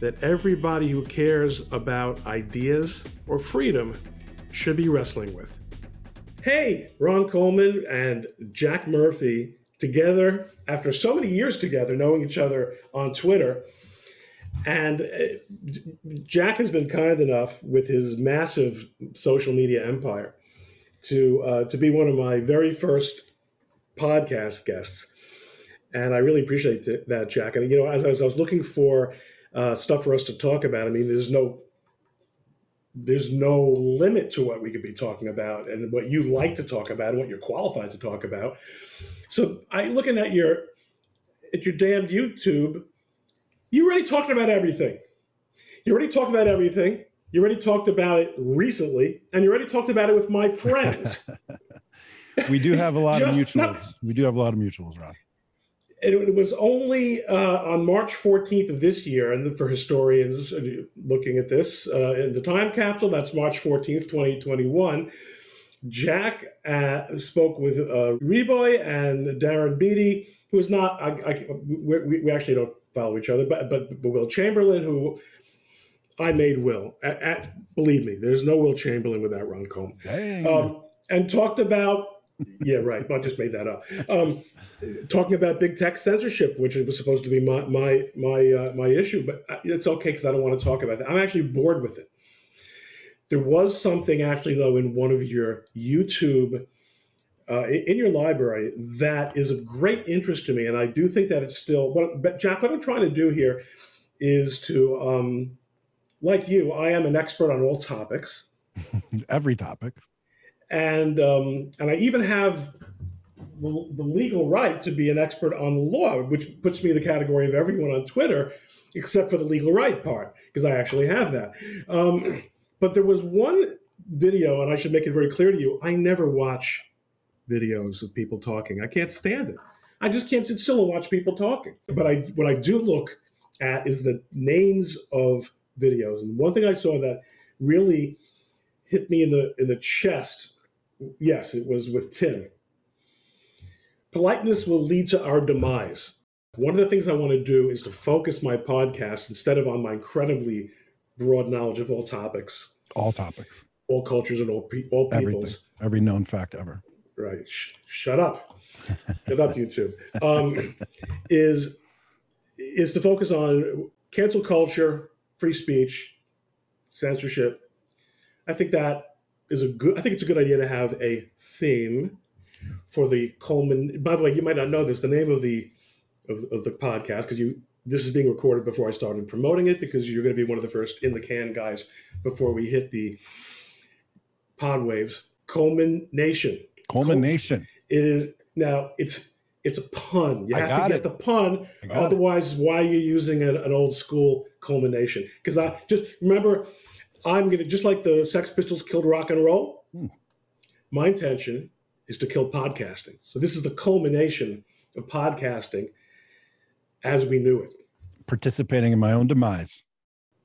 that everybody who cares about ideas or freedom should be wrestling with. Hey, Ron Coleman and Jack Murphy together after so many years together, knowing each other on Twitter. And uh, Jack has been kind enough with his massive social media empire to uh, to be one of my very first podcast guests, and I really appreciate that, Jack. And you know, as, as I was looking for uh, stuff for us to talk about, I mean, there's no there's no limit to what we could be talking about and what you like to talk about and what you're qualified to talk about. So I looking at your at your damned YouTube, you already talked about everything. You already talked about everything. You already talked about it recently, and you already talked about it with my friends. we do have a lot of mutuals. Not, we do have a lot of mutuals, Ron. It, was only uh, on March 14th of this year, and for historians uh, looking at this uh, in the time capsule, that's March 14th, 2021. Jack uh, spoke with uh, Reboy and Darren Beattie, who is not, I, I, we, we, actually don't follow each other, but, but, but Will Chamberlain, who I made Will. At, at, believe me, there's no Will Chamberlain without Ron Coleman. Um, and talked about, yeah, right. I just made that up. Um, talking about big tech censorship, which was supposed to be my my my uh, my issue, but it's okay because I don't want to talk about it. I'm actually bored with it. There was something actually though in one of your YouTube. Uh, in your library, that is of great interest to me, and I do think that it's still. But, but Jack, what I'm trying to do here is to um, like you, I am an expert on all topics. Every topic. And um, and I even have the, the, legal right to be an expert on the law, which puts me in the category of everyone on Twitter, except for the legal right part, because I actually have that. Um, but there was one video, and I should make it very clear to you: I never watch videos of people talking. I can't stand it. I just can't sit still and watch people talking. But I what I do look at is the names of videos. And one thing I saw that really hit me in the in the chest, yes, it was with Tim. Politeness will lead to our demise. One of the things I want to do is to focus my podcast instead of on my incredibly broad knowledge of all topics. All topics. All cultures and all, pe- all peoples. Everything. Every known fact ever. Right. Sh- shut up. shut up, YouTube. Um, is is to focus on cancel culture, free speech, censorship. I think that is a good. I think it's a good idea to have a theme for the Coleman. By the way, you might not know this. The name of the of, of the podcast because you this is being recorded before I started promoting it because you're going to be one of the first in the can guys before we hit the pod waves. Coleman Nation. Coleman Nation. It is now. It's it's a pun. You have to get it. the pun. Otherwise, it. why are you using an, an old school culmination? Because I just remember, I'm gonna just like the Sex Pistols killed rock and roll. Hmm. My intention is to kill podcasting. So this is the culmination of podcasting as we knew it. Participating in my own demise.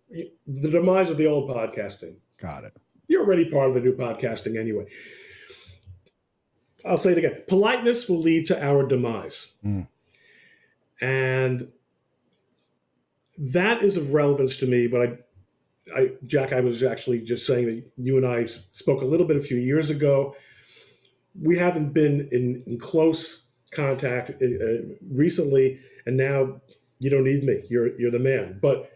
The demise of the old podcasting. Got it. You're already part of the new podcasting anyway. I'll say it again. Politeness will lead to our demise. Mm. And that is of relevance to me, but I I, Jack, I was actually just saying that you and I spoke a little bit a few years ago. We haven't been in, in close contact uh, recently, and now you don't need me. You're you're the man. But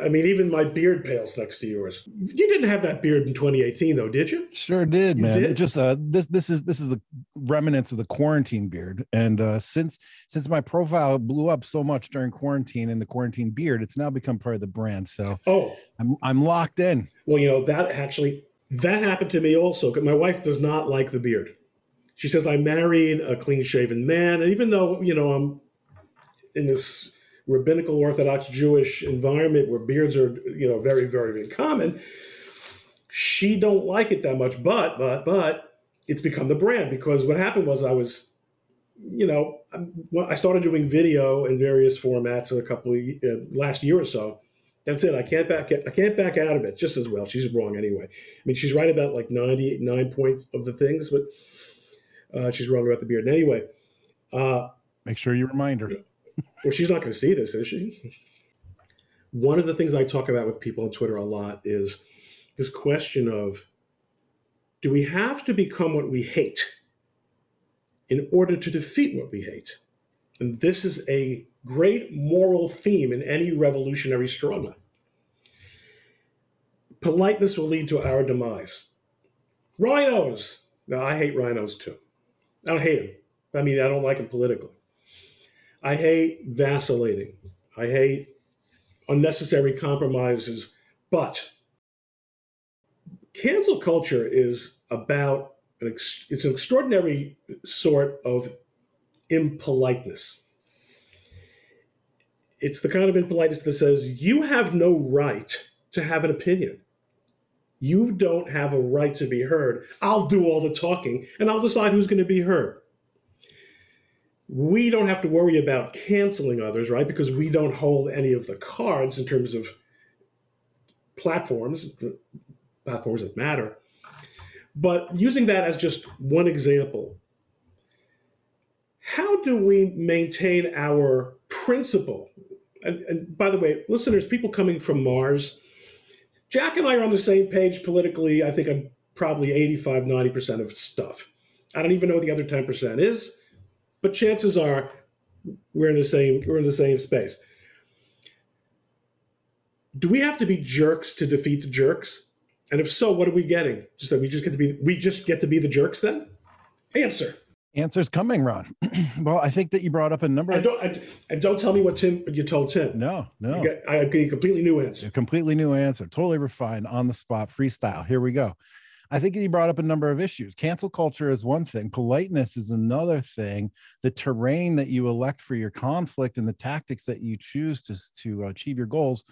I mean, even my beard pales next to yours. You didn't have that beard in 2018, though, did you? Sure did, you man. Did? It just uh, this this is this is the remnants of the quarantine beard, and uh, since since my profile blew up so much during quarantine and the quarantine beard, it's now become part of the brand. So oh, I'm I'm locked in. Well, you know that actually that happened to me also. My wife does not like the beard. She says I married a clean shaven man, and even though you know I'm in this rabbinical Orthodox Jewish environment where beards are, you know, very, very, very common, she don't like it that much. But, but, but it's become the brand because what happened was I was, you know, I started doing video in various formats a couple of uh, last year or so. That's it. I can't back. I can't back out of it just as well. She's wrong anyway. I mean, she's right about like ninety nine points of the things, but uh, she's wrong about the beard. And anyway, uh, make sure you remind her. Well, she's not going to see this, is she? One of the things I talk about with people on Twitter a lot is this question of do we have to become what we hate in order to defeat what we hate? And this is a great moral theme in any revolutionary struggle. Politeness will lead to our demise. Rhinos! Now, I hate rhinos too. I don't hate them. I mean, I don't like them politically. I hate vacillating. I hate unnecessary compromises. But cancel culture is about an ex- it's an extraordinary sort of impoliteness. It's the kind of impoliteness that says you have no right to have an opinion. You don't have a right to be heard. I'll do all the talking and I'll decide who's going to be heard we don't have to worry about canceling others, right? Because we don't hold any of the cards in terms of platforms, platforms that matter. But using that as just one example, how do we maintain our principle? And, and by the way, listeners, people coming from Mars, Jack and I are on the same page politically, I think I'm probably 85, 90% of stuff. I don't even know what the other 10% is but chances are we're in the same we're in the same space. Do we have to be jerks to defeat the jerks? And if so, what are we getting? Just that we just get to be we just get to be the jerks then? Answer. Answer's coming, Ron. well, I think that you brought up a number. And don't, and, and don't tell me what Tim you told Tim. No, no. I get a completely new answer. A completely new answer. Totally refined, on the spot, freestyle. Here we go. I think he brought up a number of issues. Cancel culture is one thing, politeness is another thing. The terrain that you elect for your conflict and the tactics that you choose to, to achieve your goals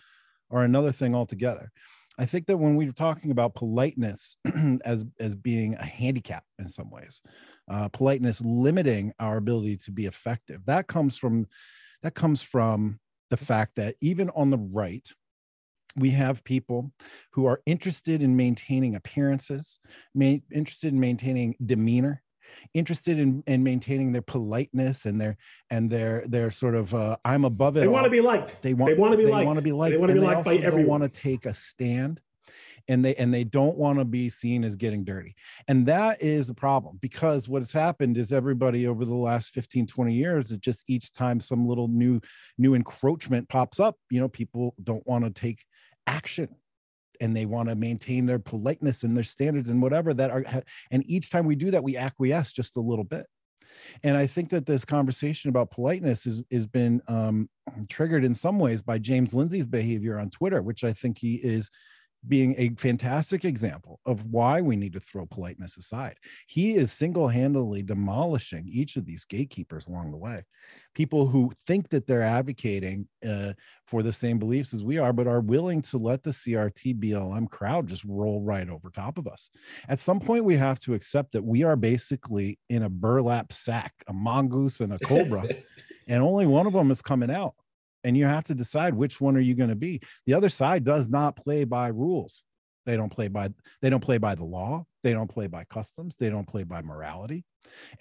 are another thing altogether. I think that when we're talking about politeness as, as being a handicap in some ways, uh, politeness limiting our ability to be effective, that comes from that comes from the fact that even on the right, we have people who are interested in maintaining appearances, ma- interested in maintaining demeanor, interested in, in maintaining their politeness and their and their their sort of uh, I'm above it. They want to be liked. They want. They want to be they liked. Want to be liked. They want to be liked by everyone. Want to take a stand, and they and they don't want to be seen as getting dirty. And that is a problem because what has happened is everybody over the last 15 20 years is just each time some little new new encroachment pops up you know people don't want to take action and they want to maintain their politeness and their standards and whatever that are and each time we do that we acquiesce just a little bit. And i think that this conversation about politeness is has been um, triggered in some ways by james lindsay's behavior on twitter which i think he is being a fantastic example of why we need to throw politeness aside. He is single handedly demolishing each of these gatekeepers along the way. People who think that they're advocating uh, for the same beliefs as we are, but are willing to let the CRT BLM crowd just roll right over top of us. At some point, we have to accept that we are basically in a burlap sack, a mongoose and a cobra, and only one of them is coming out and you have to decide which one are you going to be. The other side does not play by rules. They don't play by they don't play by the law. They don't play by customs. They don't play by morality.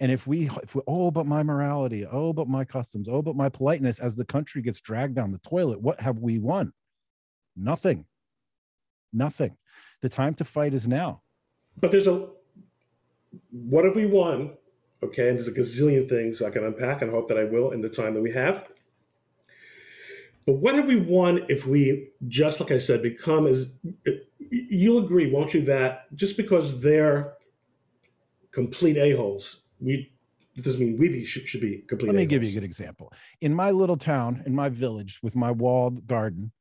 And if we, if we oh but my morality oh but my customs oh but my politeness as the country gets dragged down the toilet what have we won? Nothing. Nothing. The time to fight is now. But there's a what have we won? Okay and there's a gazillion things i can unpack and hope that i will in the time that we have but what have we won if we just, like I said, become as you'll agree, won't you, that just because they're complete a-holes, we doesn't mean we be, should, should be complete. Let me a-holes. give you a good example. In my little town, in my village, with my walled garden,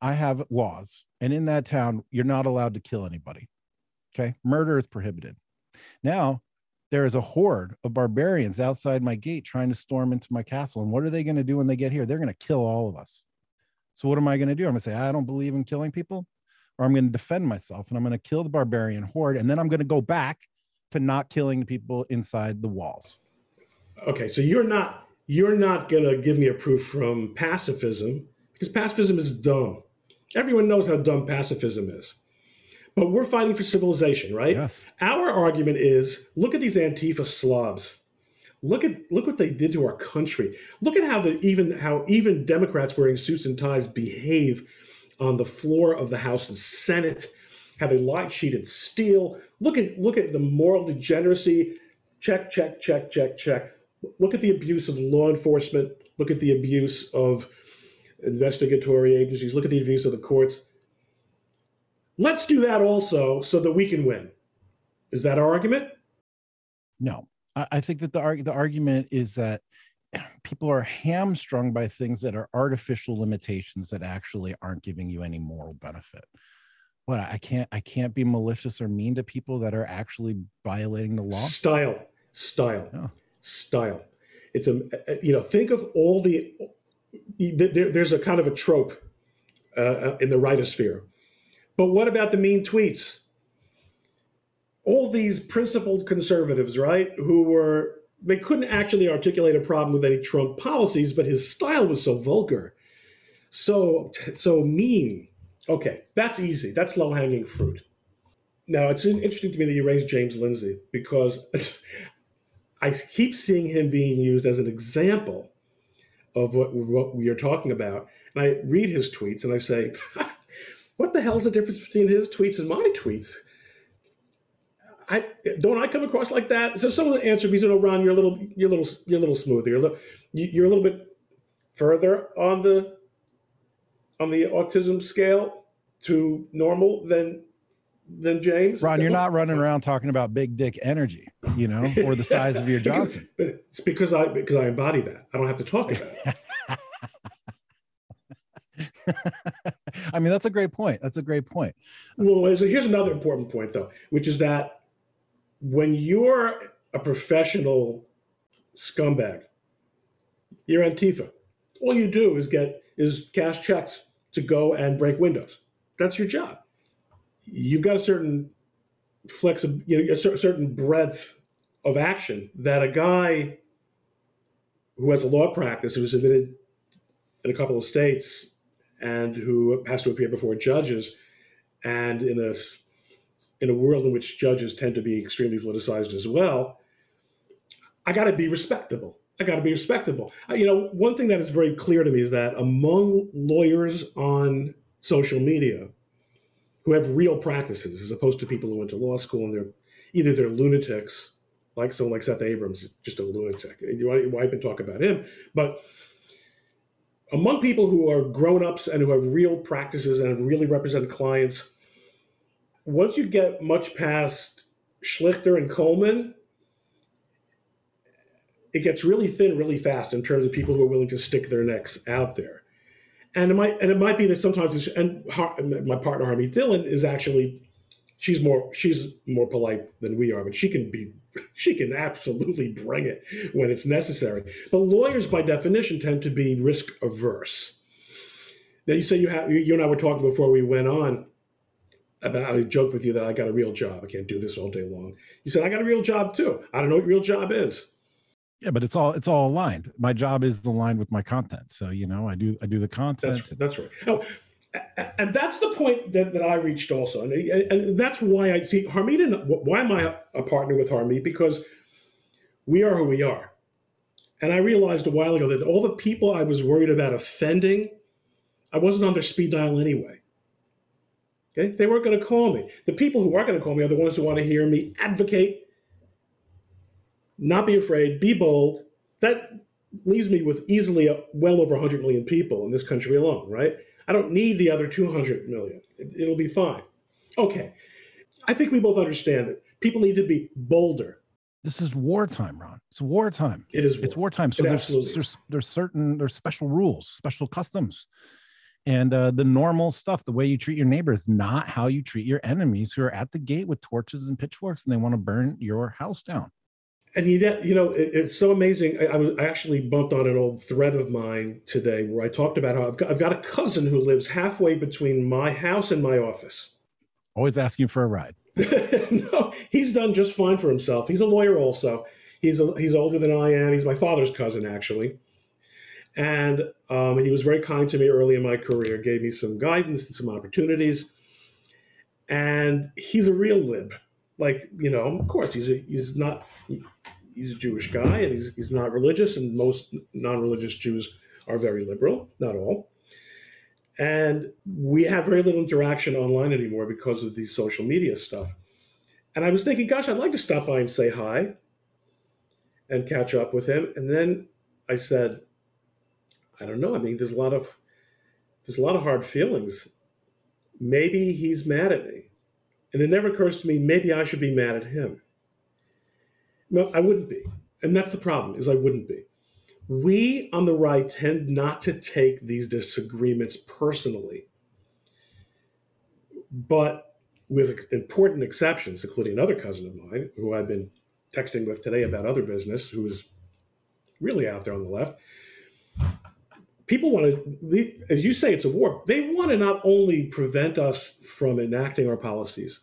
I have laws, and in that town, you're not allowed to kill anybody. Okay, murder is prohibited. Now, there is a horde of barbarians outside my gate trying to storm into my castle. And what are they going to do when they get here? They're going to kill all of us. So what am I going to do? I'm going to say, I don't believe in killing people, or I'm going to defend myself and I'm going to kill the barbarian horde. And then I'm going to go back to not killing people inside the walls. Okay. So you're not, you're not going to give me a proof from pacifism because pacifism is dumb. Everyone knows how dumb pacifism is. But we're fighting for civilization, right? Yes. Our argument is look at these Antifa slobs. Look at look what they did to our country. Look at how the even how even Democrats wearing suits and ties behave on the floor of the House and Senate. How they lie, cheated, steal. Look at look at the moral degeneracy. Check, check, check, check, check. Look at the abuse of law enforcement. Look at the abuse of investigatory agencies. Look at the abuse of the courts. Let's do that also so that we can win. Is that our argument? No, I, think that the, arg- the argument is that people are hamstrung by things that are artificial limitations that actually aren't giving you any moral benefit. What I can't I can't be malicious or mean to people that are actually violating the law. Style, style, yeah. style. It's a you know think of all the there, there's a kind of a trope uh, in the writersphere but what about the mean tweets? All these principled conservatives, right, who were, they couldn't actually articulate a problem with any Trump policies, but his style was so vulgar, so, so mean. Okay, that's easy. That's low hanging fruit. Now, it's interesting to me that you raised James Lindsay because I keep seeing him being used as an example of what, what we are talking about. And I read his tweets and I say, what the hell's the difference between his tweets and my tweets? I don't I come across like that. So someone answered me, said, "Oh, Ron, you're a little, you're a little, you're a little smoother. You're a little, you're a little bit further on the on the autism scale to normal than than James." Ron, you're not running around talking about big dick energy, you know, or the size of your Johnson. because, it's because I because I embody that. I don't have to talk about it. I mean, that's a great point. That's a great point. Well, so here's another important point, though, which is that when you're a professional scumbag, you're Antifa. All you do is get is cash checks to go and break windows. That's your job. You've got a certain flexible, you know, a certain breadth of action that a guy who has a law practice who's admitted in a couple of states and who has to appear before judges. And in a in a world in which judges tend to be extremely politicized as well, I got to be respectable. I got to be respectable. You know, one thing that is very clear to me is that among lawyers on social media who have real practices, as opposed to people who went to law school and they're either they're lunatics, like someone like Seth Abrams, just a lunatic. You, I've been talking about him, but among people who are grown-ups and who have real practices and really represent clients once you get much past schlichter and coleman it gets really thin really fast in terms of people who are willing to stick their necks out there. And it might and it might be that sometimes and my partner Harmeet Dhillon is actually she's more she's more polite than we are but she can be she can absolutely bring it when it's necessary. But lawyers, by definition, tend to be risk averse. Now, you say you have you and I were talking before we went on about I joked with you that I got a real job. I can't do this all day long. You said I got a real job too. I don't know what real job is. Yeah, but it's all it's all aligned. My job is aligned with my content. So you know, I do I do the content. That's, that's right. Oh, and that's the point that, that I reached also, and, and that's why I see Harmeet. And why am I a partner with Harmeet? Because we are who we are, and I realized a while ago that all the people I was worried about offending, I wasn't on their speed dial anyway. Okay, they weren't going to call me. The people who are going to call me are the ones who want to hear me advocate, not be afraid, be bold. That leaves me with easily well over 100 million people in this country alone, right? I don't need the other 200 million. It, will be fine. Okay. I think we both understand that people need to be bolder. This is wartime, Ron. It's wartime. It is. War. It's wartime. So there's, there's there's certain there's special rules, special customs, and uh, the normal stuff. The way you treat your neighbor is not how you treat your enemies who are at the gate with torches and pitchforks and they want to burn your house down. And you, you know, it, it's so amazing. I, I, was I actually bumped on an old thread of mine today where I talked about how I've got, I've got a cousin who lives halfway between my house and my office. Always asking for a ride. no, he's done just fine for himself. He's a lawyer also. He's a, he's older than I am. He's my father's cousin actually, and um, he was very kind to me early in my career. Gave me some guidance and some opportunities. And he's a real lib. Like you know, of course, he's a, he's not he's a Jewish guy and he's he's not religious, and most non-religious Jews are very liberal. Not all. And we have very little interaction online anymore because of the social media stuff. And I was thinking, gosh, I'd like to stop by and say hi and catch up with him. And then I said, I don't know. I mean, there's a lot of there's a lot of hard feelings. Maybe he's mad at me. And it never occurs to me, maybe I should be mad at him. No, I wouldn't be. And that's the problem, is I wouldn't be. We on the right tend not to take these disagreements personally. But with important exceptions, including another cousin of mine who I've been texting with today about other business, who is really out there on the left. People want to, as you say, it's a war. They want to not only prevent us from enacting our policies,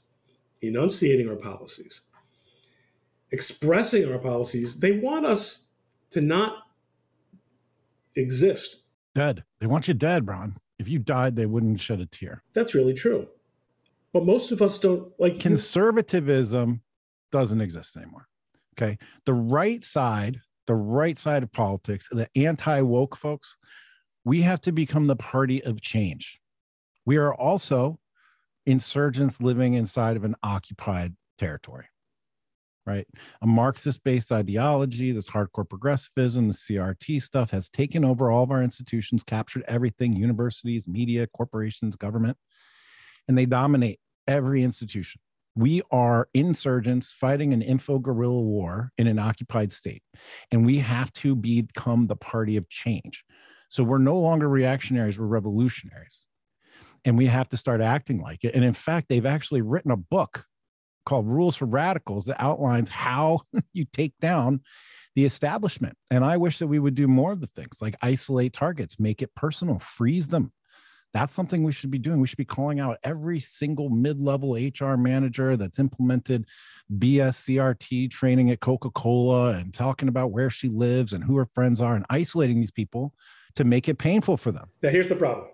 enunciating our policies, expressing our policies, they want us to not exist. Dead. They want you dead, Ron. If you died, they wouldn't shed a tear. That's really true. But most of us don't like conservatism doesn't exist anymore. Okay. The right side, the right side of politics, the anti woke folks, we have to become the party of change. We are also insurgents living inside of an occupied territory, right? A Marxist based ideology, this hardcore progressivism, the CRT stuff has taken over all of our institutions, captured everything universities, media, corporations, government, and they dominate every institution. We are insurgents fighting an info guerrilla war in an occupied state, and we have to become the party of change. So we're no longer reactionaries, we're revolutionaries. And we have to start acting like it. And in fact, they've actually written a book called Rules for Radicals that outlines how you take down the establishment. And I wish that we would do more of the things like isolate targets, make it personal, freeze them, that's something we should be doing. We should be calling out every single mid level HR manager that's implemented BSCRT training at Coca Cola and talking about where she lives and who her friends are and isolating these people to make it painful for them. Now, here's the problem.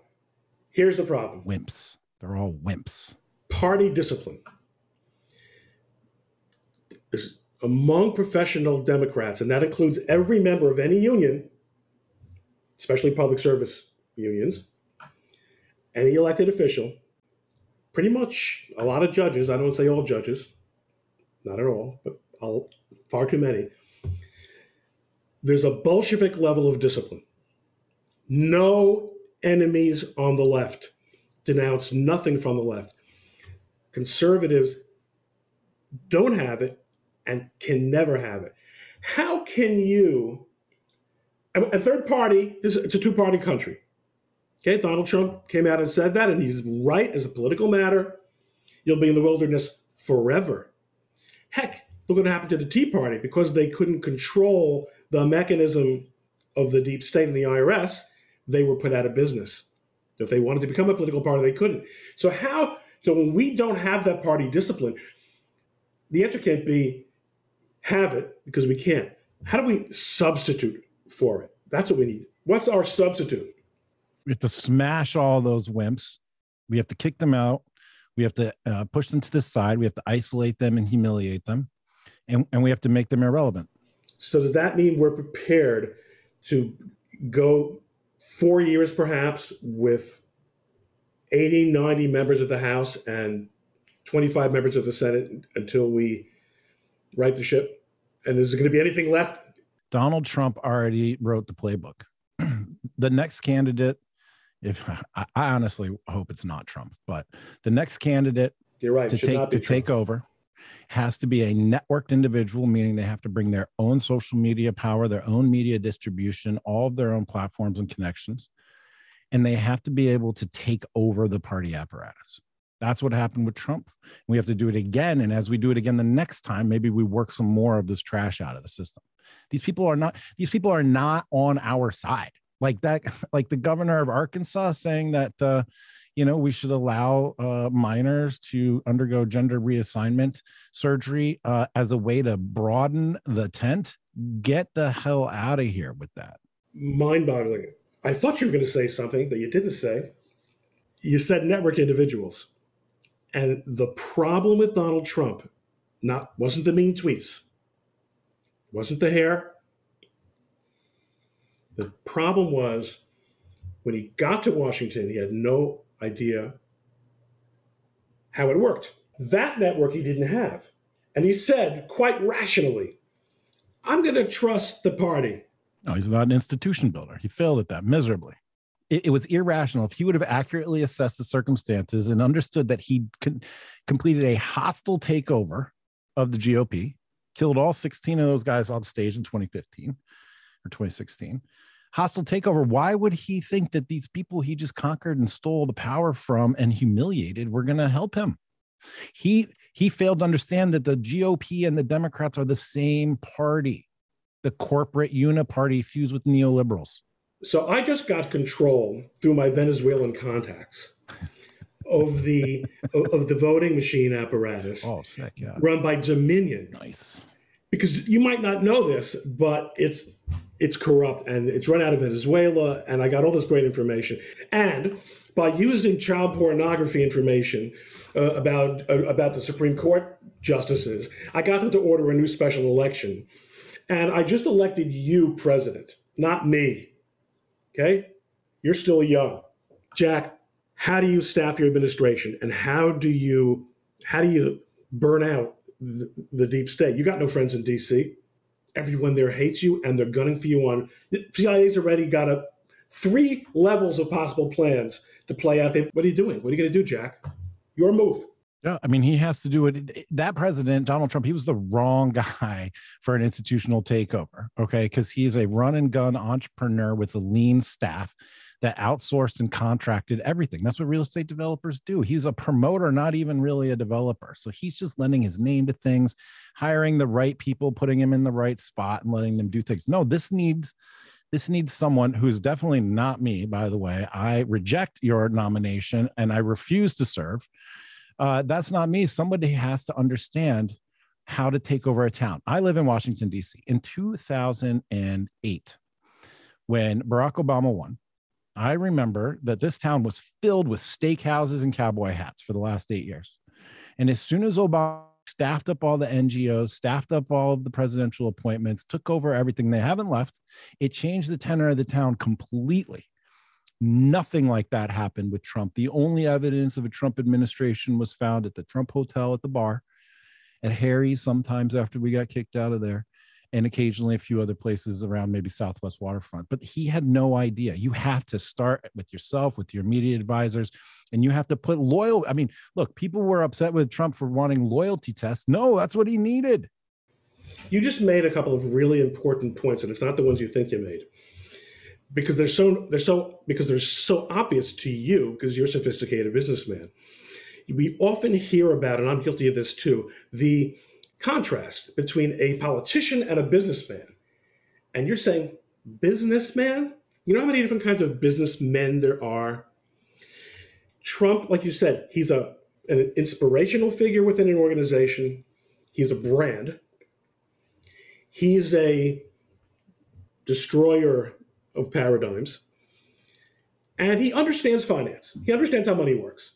Here's the problem wimps. They're all wimps. Party discipline. Is among professional Democrats, and that includes every member of any union, especially public service unions, any elected official, pretty much a lot of judges, I don't say all judges, not at all, but all, far too many, there's a Bolshevik level of discipline. No enemies on the left. Denounce nothing from the left. Conservatives don't have it and can never have it. How can you, a third party, this, it's a two party country. Okay, Donald Trump came out and said that, and he's right as a political matter. You'll be in the wilderness forever. Heck, look what happened to the Tea Party because they couldn't control the mechanism of the deep state and the IRS. They were put out of business. If they wanted to become a political party, they couldn't. So how? So when we don't have that party discipline, the answer can't be have it because we can't. How do we substitute for it? That's what we need. What's our substitute? we have to smash all those wimps. We have to kick them out. We have to uh, push them to the side. We have to isolate them and humiliate them, and and we have to make them irrelevant. So does that mean we're prepared to go four years perhaps with 80, 90 members of the House and 25 members of the Senate until we right the ship? And is there going to be anything left? Donald Trump already wrote the playbook. the next candidate if I, honestly hope it's not Trump, but the next candidate You're right, to take to take over has to be a networked individual, meaning they have to bring their own social media power, their own media distribution, all of their own platforms and connections. And they have to be able to take over the party apparatus. That's what happened with Trump. We have to do it again. And as we do it again the next time, maybe we work some more of this trash out of the system. These people are not, these people are not on our side. Like that, like the governor of Arkansas saying that, uh, you know, we should allow uh, minors to undergo gender reassignment surgery uh, as a way to broaden the tent. Get the hell out of here with that. Mind boggling. I thought you were going to say something that you didn't say. You said network individuals. And the problem with Donald Trump not wasn't the mean tweets, wasn't the hair. The problem was when he got to Washington, he had no idea how it worked. That network he didn't have. And he said quite rationally, I'm going to trust the party. No, he's not an institution builder. He failed at that miserably it, it, was irrational. If he would have accurately assessed the circumstances and understood that he con- completed a hostile takeover of the GOP, killed all 16 of those guys on stage in 2015 or 2016. Hostile takeover. Why would he think that these people he just conquered and stole the power from and humiliated were going to help him? He he failed to understand that the GOP and the Democrats are the same party, the corporate uniparty fused with neoliberals. So I just got control through my Venezuelan contacts of the of the voting machine apparatus. Oh, sick! Yeah, run by Dominion. Nice. Because you might not know this, but it's it's corrupt and it's run out of Venezuela. And I got all this great information. And by using child pornography information uh, about uh, about the Supreme Court justices, I got them to order a new special election. And I just elected you president, not me. Okay? You're still young. Jack, how do you staff your administration and how do you how do you burn out the, the deep state? You got no friends in DC. Everyone there hates you and they're gunning for you on CIA's already got a three levels of possible plans to play out. What are you doing? What are you going to do, Jack? Your move. Yeah, I mean, he has to do it. That president, Donald Trump, he was the wrong guy for an institutional takeover. Okay. Because he is a run and gun entrepreneur with a lean staff that outsourced and contracted everything. That's what real estate developers do. He's a promoter, not even really a developer. So he's just lending his name to things, hiring the right people, putting him in the right spot and letting them do things. No, this needs this needs someone who's definitely not me, by the way. I reject your nomination and I refuse to serve uh, that's not me. Somebody has to understand how to take over a town. I live in Washington, D.C. In 2008, when Barack Obama won, I remember that this town was filled with steakhouses and cowboy hats for the last eight years. And as soon as Obama staffed up all the NGOs, staffed up all of the presidential appointments, took over everything, they haven't left. It changed the tenor of the town completely. Nothing like that happened with Trump. The only evidence of a Trump administration was found at the Trump Hotel at the bar, at Harry's sometimes after we got kicked out of there, and occasionally a few other places around maybe Southwest Waterfront. But he had no idea. You have to start with yourself, with your media advisors, and you have to put loyal. I mean, look, people were upset with Trump for wanting loyalty tests. No, that's what he needed. You just made a couple of really important points, and it's not the ones you think you made because they're so they're so because they're so obvious to you because you're a sophisticated businessman. We often hear about, and I'm guilty of this too, the contrast between a politician and a businessman. And you're saying businessman? You know how many different kinds of businessmen there are? Trump, like you said, he's a an inspirational figure within an organization. He's a brand. He's a destroyer of paradigms. And he understands finance, he understands how money works.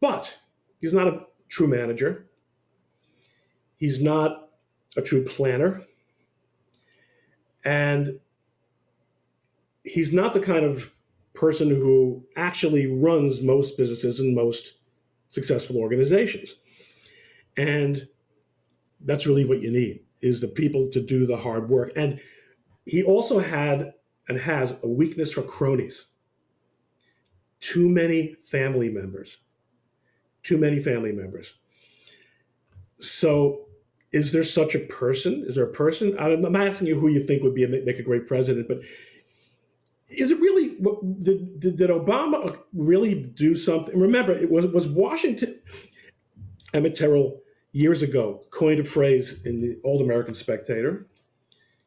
But he's not a true manager, he's not a true planner. And he's not the kind of person who actually runs most businesses and most successful organizations. And that's really what you need is the people to do the hard work. And he also had and has a weakness for cronies. Too many family members. Too many family members. So, is there such a person? Is there a person? I'm asking you who you think would be a, make a great president, but is it really did, did, did Obama uh, really do something? Remember, it was was Washington. Emmett Tyrrell years ago coined a phrase in the Old American Spectator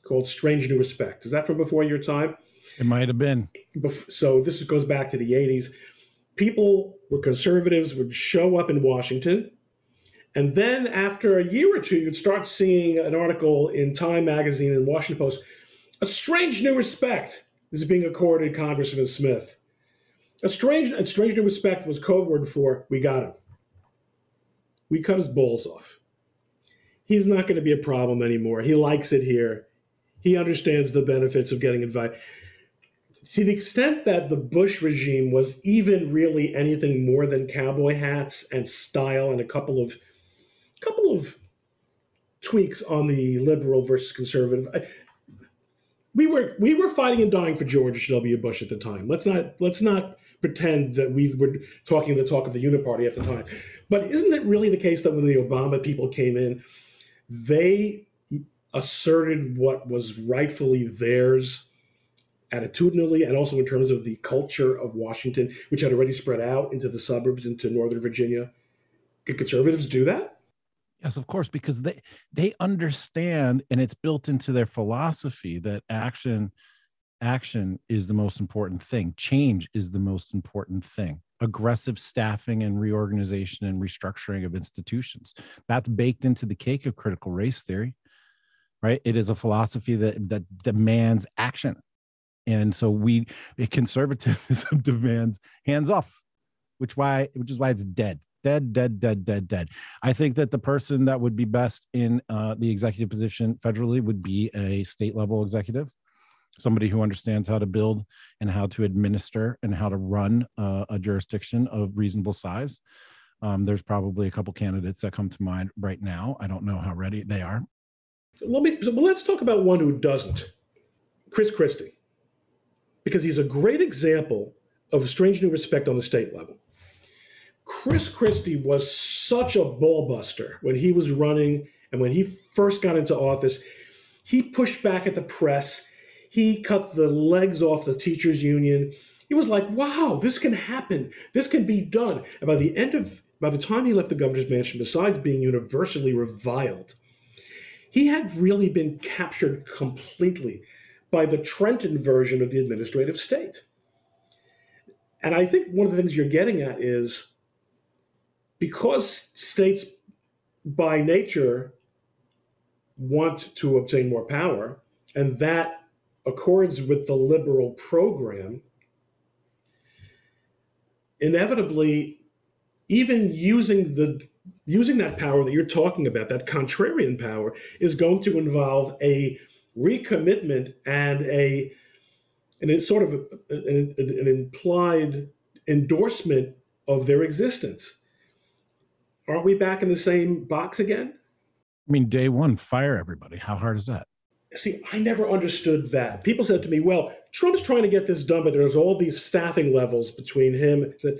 called "strange new respect." Is that from before your time? It might have been. So this goes back to the '80s. People were conservatives would show up in Washington, and then after a year or two, you'd start seeing an article in Time magazine and Washington Post. A strange new respect is being accorded Congressman Smith. A strange, a strange new respect was code word for we got him. We cut his balls off. He's not going to be a problem anymore. He likes it here. He understands the benefits of getting invited. To the extent that the Bush regime was even really anything more than cowboy hats and style and a couple of couple of tweaks on the liberal versus conservative we were we were fighting and dying for George W. Bush at the time. Let's not let's not pretend that we were talking the talk of the Uniparty at the time. But isn't it really the case that when the Obama people came in, they asserted what was rightfully theirs attitudinally and also in terms of the culture of Washington, which had already spread out into the suburbs, into Northern Virginia? Could conservatives do that? Yes, of course, because they they understand and it's built into their philosophy that action action is the most important thing. Change is the most important thing. Aggressive staffing and reorganization and restructuring of institutions. That's baked into the cake of critical race theory. Right? It is a philosophy that that demands action. And so we conservatism demands hands off, which why which is why it's dead dead, dead, dead, dead, dead. I think that the person that would be best in uh, the executive position federally would be a state level executive, somebody who understands how to build and how to administer and how to run uh, a jurisdiction of reasonable size. Um, there's probably a couple candidates that come to mind right now. I don't know how ready they are. Let me. So, let's talk about one who doesn't, Chris Christie, because he's a great example of a strange new respect on the state level. Chris Christie was such a ballbuster when he was running and when he first got into office. He pushed back at the press. He cut the legs off the teachers' union. He was like, wow, this can happen. This can be done. And by the end of, by the time he left the governor's mansion, besides being universally reviled, he had really been captured completely by the Trenton version of the administrative state. And I think one of the things you're getting at is because states by nature want to obtain more power, and that accords with the liberal program, inevitably, even using the using that power that you're talking about, that contrarian power, is going to involve a recommitment and a and it's sort of an, an implied endorsement of their existence aren't we back in the same box again? I mean, day one, fire everybody. How hard is that? See, I never understood that. People said to me, well, Trump's trying to get this done, but there's all these staffing levels between him. Said,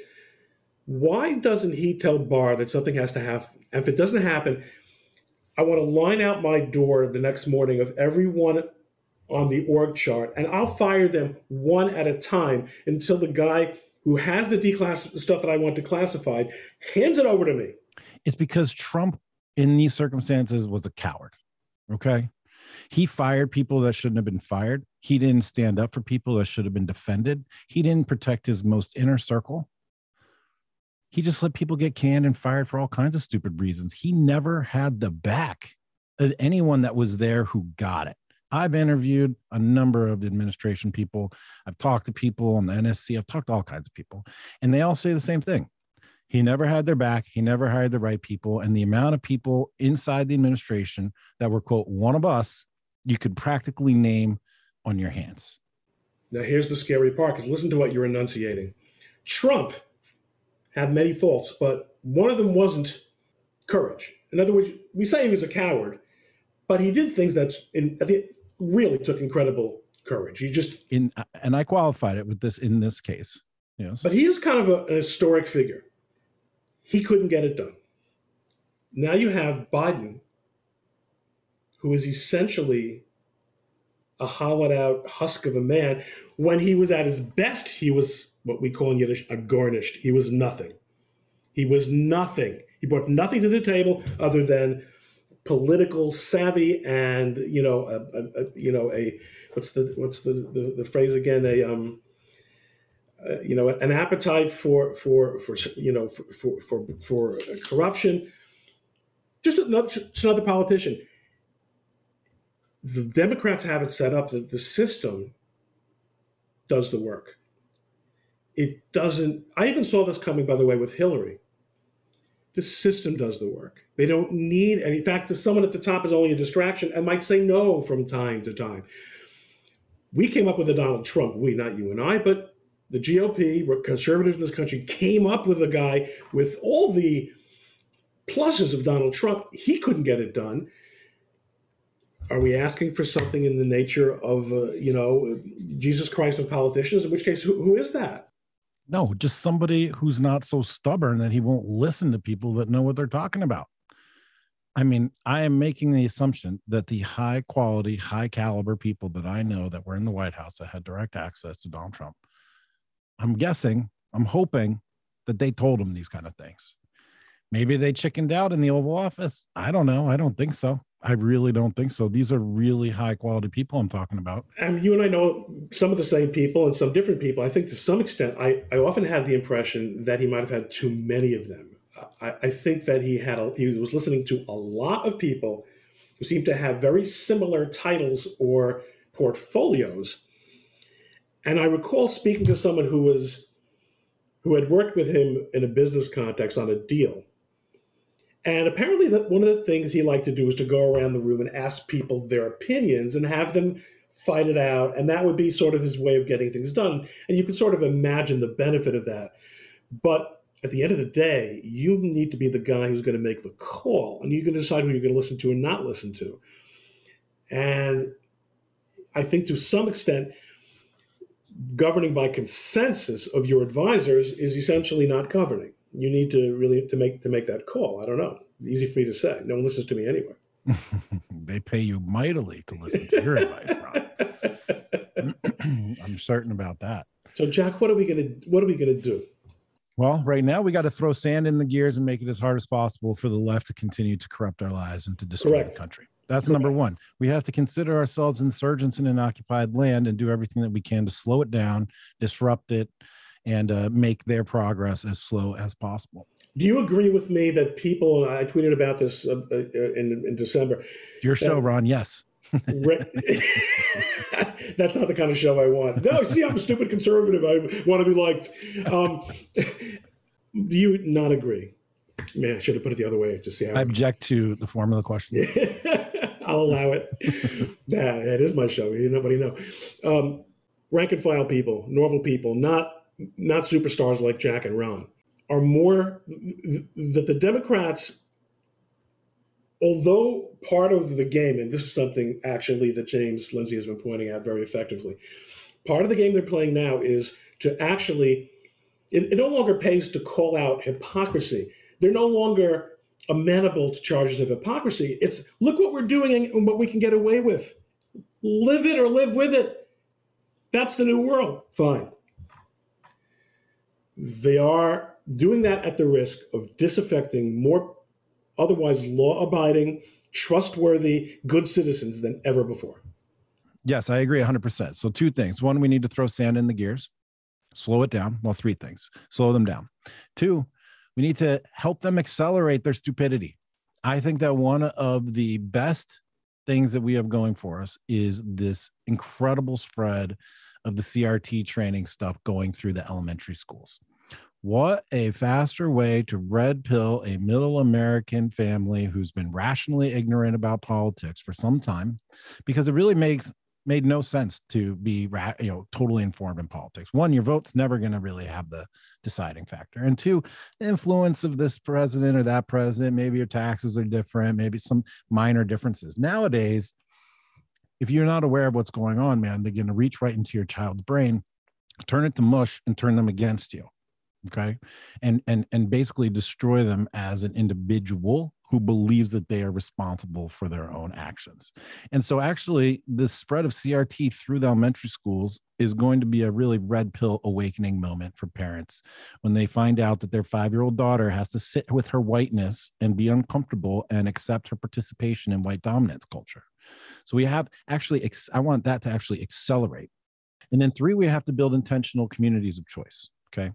why doesn't he tell Barr that something has to happen? And if it doesn't happen, I want to line out my door the next morning of everyone on the org chart, and I'll fire them one at a time until the guy who has the declass stuff that I want declassified hands it over to me. It's because Trump, in these circumstances, was a coward. Okay. He fired people that shouldn't have been fired. He didn't stand up for people that should have been defended. He didn't protect his most inner circle. He just let people get canned and fired for all kinds of stupid reasons. He never had the back of anyone that was there who got it. I've interviewed a number of administration people. I've talked to people on the NSC. I've talked to all kinds of people, and they all say the same thing. He never had their back. He never hired the right people. And the amount of people inside the administration that were, quote, one of us, you could practically name on your hands. Now, here's the scary part because listen to what you're enunciating. Trump had many faults, but one of them wasn't courage. In other words, we say he was a coward, but he did things that in, really took incredible courage. He just in and I qualified it with this in this case. Yes, but he is kind of a, an historic figure. He couldn't get it done. Now you have Biden, who is essentially a hollowed out husk of a man. When he was at his best, he was what we call in Yiddish a gornisht. He was nothing. He was nothing. He brought nothing to the table other than political savvy and you know a, a, a you know a what's the what's the the, the phrase again a um uh, you know an appetite for for for you know for for for, for corruption just another just another politician the democrats have it set up that the system does the work it doesn't i even saw this coming by the way with hillary the system does the work. They don't need any. In fact, if someone at the top is only a distraction and might say no from time to time. We came up with a Donald Trump, we, not you and I, but the GOP, conservatives in this country, came up with a guy with all the pluses of Donald Trump. He couldn't get it done. Are we asking for something in the nature of, uh, you know, Jesus Christ of politicians? In which case, who, who is that? No, just somebody who's not so stubborn that he won't listen to people that know what they're talking about. I mean, I am making the assumption that the high quality, high caliber people that I know that were in the White House that had direct access to Donald Trump, I'm guessing, I'm hoping that they told him these kind of things. Maybe they chickened out in the Oval Office. I don't know. I don't think so. I really don't think so. These are really high quality people I'm talking about. And you and I know some of the same people and some different people. I think to some extent, I, I often had the impression that he might have had too many of them. I, I think that he had a, he was listening to a lot of people who seemed to have very similar titles or portfolios. And I recall speaking to someone who was who had worked with him in a business context on a deal and apparently, that one of the things he liked to do was to go around the room and ask people their opinions and have them fight it out. And that would be sort of his way of getting things done. And you can sort of imagine the benefit of that. But at the end of the day, you need to be the guy who's going to make the call, and you can decide who you're going to listen to and not listen to. And I think to some extent, governing by consensus of your advisors is essentially not governing you need to really to make to make that call. I don't know. Easy for me to say. No one listens to me anyway. they pay you mightily to listen to your advice, Ron. I'm certain about that. So, Jack, what are we gonna what are we gonna do? Well, right now we got to throw sand in the gears and make it as hard as possible for the left to continue to corrupt our lives and to destroy Correct. the country. That's number one. We have to consider ourselves insurgents in an occupied land and do everything that we can to slow it down, disrupt it, and uh, make their progress as slow as possible. Do you agree with me that people, I tweeted about this uh, uh, in, in December. Your show, Ron, yes. That's not the kind of show I want. No, see, I'm a stupid conservative. I want to be liked. Um, do you not agree? Man, I should have put it the other way to see how. I object to the form of the question. I'll allow it. yeah, it is my show. Nobody know. Um, rank and file people, normal people, not not superstars like Jack and Ron, are more that the Democrats, although part of the game, and this is something actually that James Lindsay has been pointing out very effectively, part of the game they're playing now is to actually, it, it no longer pays to call out hypocrisy. They're no longer amenable to charges of hypocrisy. It's look what we're doing and what we can get away with. Live it or live with it. That's the new world. Fine. They are doing that at the risk of disaffecting more otherwise law abiding, trustworthy, good citizens than ever before. Yes, I agree 100%. So, two things. One, we need to throw sand in the gears, slow it down. Well, three things slow them down. Two, we need to help them accelerate their stupidity. I think that one of the best things that we have going for us is this incredible spread of the CRT training stuff going through the elementary schools. What a faster way to red pill a middle American family who's been rationally ignorant about politics for some time, because it really makes made no sense to be you know totally informed in politics. One your vote's never going to really have the deciding factor. And two the influence of this president or that president maybe your taxes are different maybe some minor differences. Nowadays if you're not aware of what's going on man they're going to reach right into your child's brain turn it to mush and turn them against you okay? And and and basically destroy them as an individual who believes that they are responsible for their own actions. And so actually the spread of crt through the elementary schools is going to be a really red pill awakening moment for parents when they find out that their five year old daughter has to sit with her whiteness and be uncomfortable and accept her participation in white dominance culture. So we have actually i want that to actually accelerate. And then three we have to build intentional communities of choice Okay.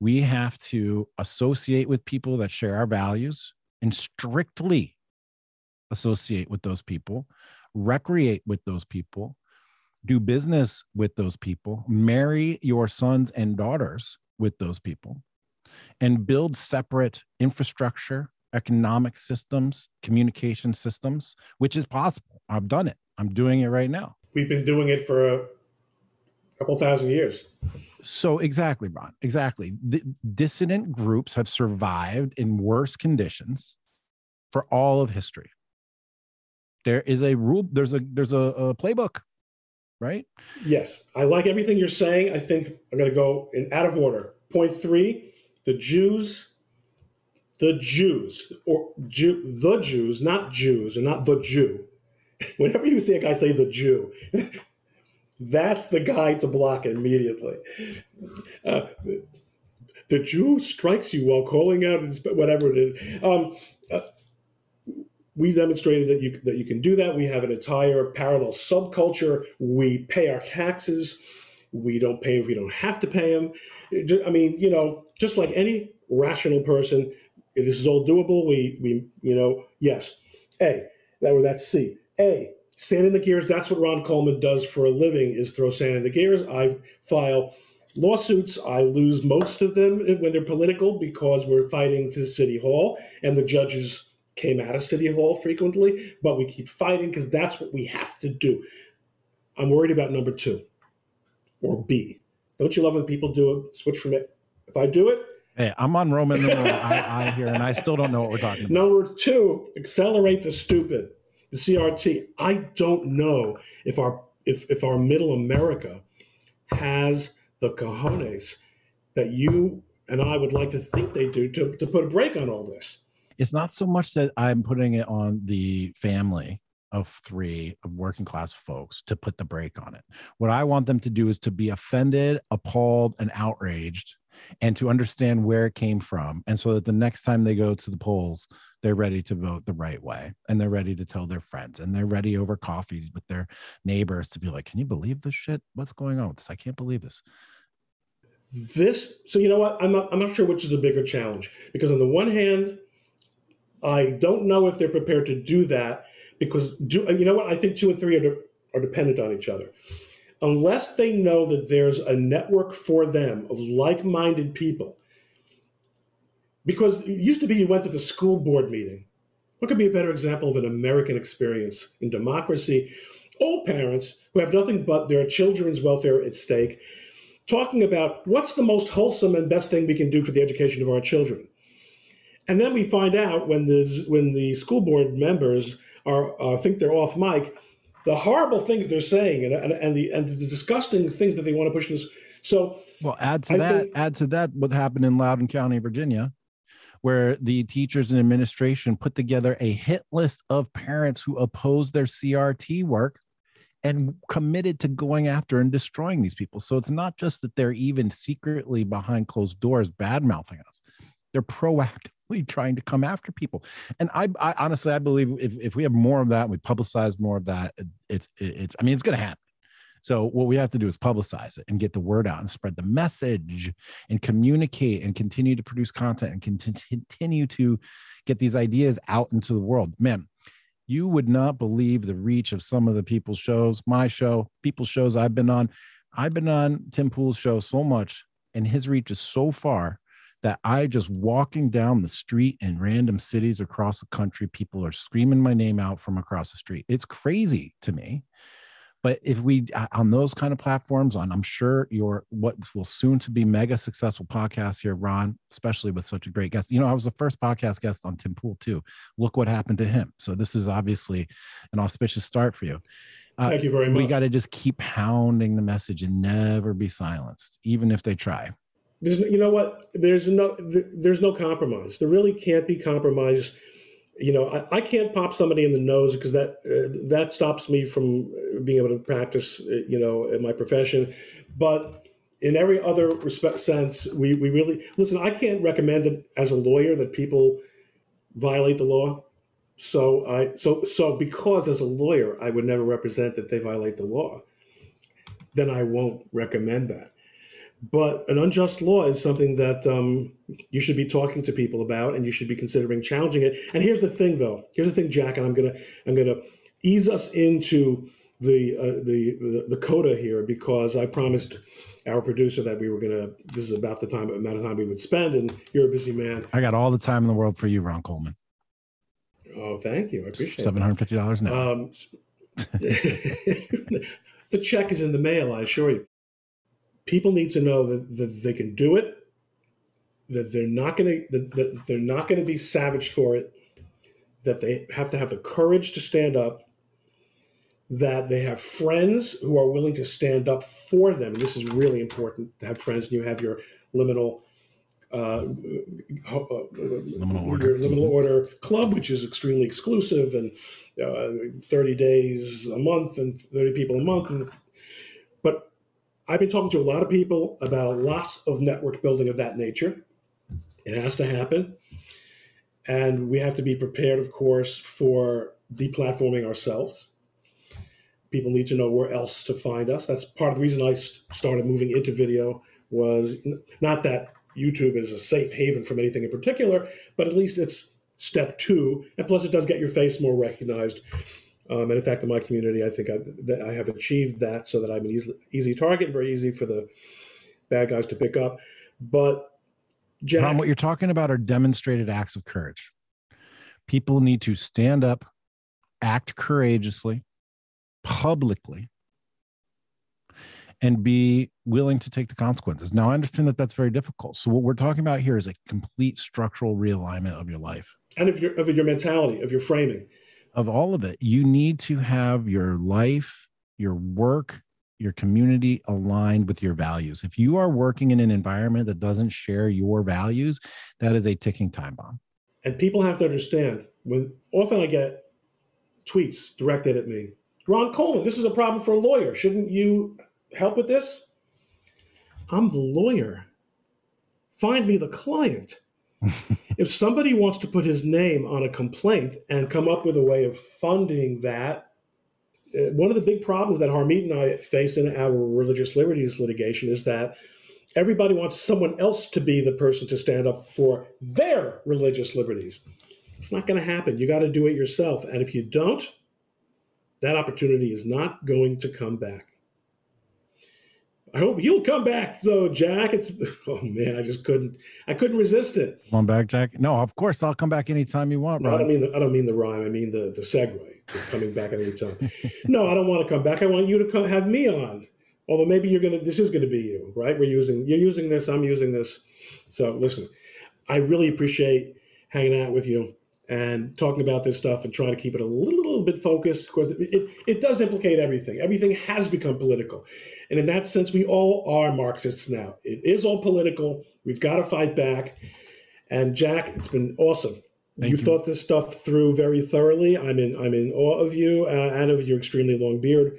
We have to associate with people that share our values and strictly associate with those people, recreate with those people, do business with those people, marry your sons and daughters with those people, and build separate infrastructure, economic systems, communication systems, which is possible. I've done it. I'm doing it right now. We've been doing it for a couple thousand years. So exactly, Ron. Exactly. The dissident groups have survived in worse conditions for all of history. There is a rule. There's a there's a, a playbook, right? Yes, I like everything you're saying. I think I'm going to go in out of order. Point three: the Jews, the Jews, or Jew, the Jews, not Jews, and not the Jew. Whenever you see a guy say the Jew, that's the guy to block immediately. Uh, the Jew strikes you while calling out whatever it is. Um, uh, we demonstrated that you that you can do that. We have an entire parallel subculture. We pay our taxes. We don't pay if we don't have to pay them. I mean, you know, just like any rational person, this is all doable. We we you know, yes. A that were that's C. A sand in the gears. That's what Ron Coleman does for a living is throw sand in the gears. I file lawsuits. I lose most of them when they're political because we're fighting to City Hall and the judges came out of City Hall frequently, but we keep fighting because that's what we have to do. I'm worried about number two or B. Don't you love when people do it? Switch from it. If I do it, Hey, I'm on Roman numeral I, I here, and I still don't know what we're talking about. Number two, accelerate the stupid the CRT. I don't know if our if if our middle America has the cojones that you and I would like to think they do to, to put a break on all this. It's not so much that I'm putting it on the family of three of working class folks to put the brake on it. What I want them to do is to be offended, appalled, and outraged and to understand where it came from. And so that the next time they go to the polls, they're ready to vote the right way and they're ready to tell their friends and they're ready over coffee with their neighbors to be like, can you believe this shit? What's going on with this? I can't believe this. This, so you know what? I'm not, I'm not sure which is the bigger challenge because on the one hand, I don't know if they're prepared to do that because do you know what? I think two and three are, are dependent on each other unless they know that there's a network for them of like minded people. Because it used to be you went to the school board meeting. What could be a better example of an American experience in democracy? All parents who have nothing but their children's welfare at stake, talking about what's the most wholesome and best thing we can do for the education of our children. And then we find out when the when the school board members are uh, think they're off mic, the horrible things they're saying and, and, and the and the disgusting things that they want to push this. So well, add to I that, think, add to that what happened in Loudoun County, Virginia, where the teachers and administration put together a hit list of parents who opposed their CRT work and committed to going after and destroying these people. So it's not just that they're even secretly behind closed doors bad mouthing us. They're proactive trying to come after people. And I, I honestly, I believe if, if we have more of that, we publicize more of that, it's, it's, I mean, it's going to happen. So what we have to do is publicize it and get the word out and spread the message and communicate and continue to produce content and continue to get these ideas out into the world. Man, you would not believe the reach of some of the people's shows, my show, people's shows I've been on. I've been on Tim Pool's show so much and his reach is so far that I just walking down the street in random cities across the country, people are screaming my name out from across the street. It's crazy to me. But if we uh, on those kind of platforms, on I'm sure your what will soon to be mega successful podcast here, Ron, especially with such a great guest. You know, I was the first podcast guest on Tim Pool too. Look what happened to him. So this is obviously an auspicious start for you. Uh, Thank you very much. We got to just keep pounding the message and never be silenced, even if they try. There's you know what there's no there's no compromise. There really can't be compromise. You know, I, I can't pop somebody in the nose because that uh, that stops me from being able to practice. Uh, you know, in my profession, but in every other respect sense, we we really listen. I can't recommend it as a lawyer that people violate the law. So I so so because as a lawyer I would never represent that they violate the law, then I won't recommend that. But an unjust law is something that um, you should be talking to people about, and you should be considering challenging it. And here's the thing, though. Here's the thing, Jack, and I'm gonna I'm gonna ease us into the uh, the, the coda here because I promised our producer that we were gonna. This is about the time amount of time we would spend, and you're a busy man. I got all the time in the world for you, Ron Coleman. Oh, thank you. I appreciate seven hundred fifty dollars now. Um, the check is in the mail. I assure you. People need to know that, that they can do it. That they're not going to that, that they're not going to be savaged for it. That they have to have the courage to stand up. That they have friends who are willing to stand up for them. And this is really important to have friends, and you have your liminal uh, uh, liminal order. your liminal order club, which is extremely exclusive and uh, 30 days a month and 30 people a month. And, but I've been talking to a lot of people about lots of network building of that nature. It has to happen. And we have to be prepared, of course, for deplatforming ourselves. People need to know where else to find us. That's part of the reason I started moving into video was not that YouTube is a safe haven from anything in particular, but at least it's step two. And plus, it does get your face more recognized. Um, and in fact, in my community, I think I, that I have achieved that so that I'm an easy, easy target, very easy for the bad guys to pick up. But Jack, Ron, what you're talking about are demonstrated acts of courage. People need to stand up, act courageously, publicly, and be willing to take the consequences. Now, I understand that that's very difficult. So, what we're talking about here is a complete structural realignment of your life and of your of your mentality, of your framing, of all of it. You need to have your life, your work, your community aligned with your values. If you are working in an environment that doesn't share your values, that is a ticking time bomb. And people have to understand when often I get tweets directed at me Ron Coleman, this is a problem for a lawyer. Shouldn't you help with this? I'm the lawyer. Find me the client. if somebody wants to put his name on a complaint and come up with a way of funding that, uh, one of the big problems that Harmeet and I face in our religious liberties litigation is that everybody wants someone else to be the person to stand up for their religious liberties. It's not going to happen. You got to do it yourself. And if you don't, that opportunity is not going to come back. I hope you'll come back though, Jack. It's oh man, I just couldn't I couldn't resist it. Come on back, Jack. No, of course I'll come back anytime you want. No, I don't mean the, I don't mean the rhyme. I mean the the segue coming back at any time. no, I don't want to come back. I want you to come have me on. Although maybe you're gonna this is gonna be you, right? We're using you're using this, I'm using this. So listen, I really appreciate hanging out with you and talking about this stuff and trying to keep it a little bit focused. Of course, it, it, does implicate everything. Everything has become political. And in that sense, we all are Marxists now. It is all political. We've got to fight back. And Jack, it's been awesome. Thank You've you. thought this stuff through very thoroughly. I'm in I'm in awe of you uh, and of your extremely long beard.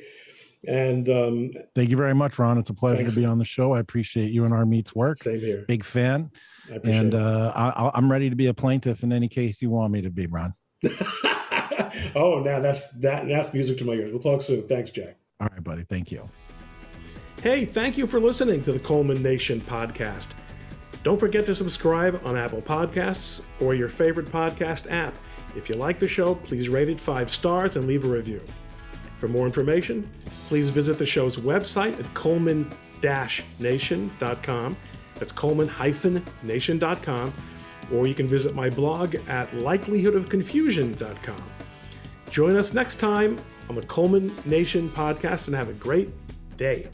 And um, thank you very much, Ron. It's a pleasure thanks. to be on the show. I appreciate you and Harmeet's work. Same here. Big fan. And uh, I, I'm ready to be a plaintiff in any case you want me to be, Ron. oh, now that's that that's music to my ears. We'll talk soon. Thanks, Jack. All right, buddy. Thank you. Hey, thank you for listening to the Coleman Nation podcast. Don't forget to subscribe on Apple Podcasts or your favorite podcast app. If you like the show, please rate it five stars and leave a review. For more information, please visit the show's website at coleman-nation.com that's coleman-nation.com, or you can visit my blog at likelihoodofconfusion.com. Join us next time on the Coleman Nation podcast and have a great day.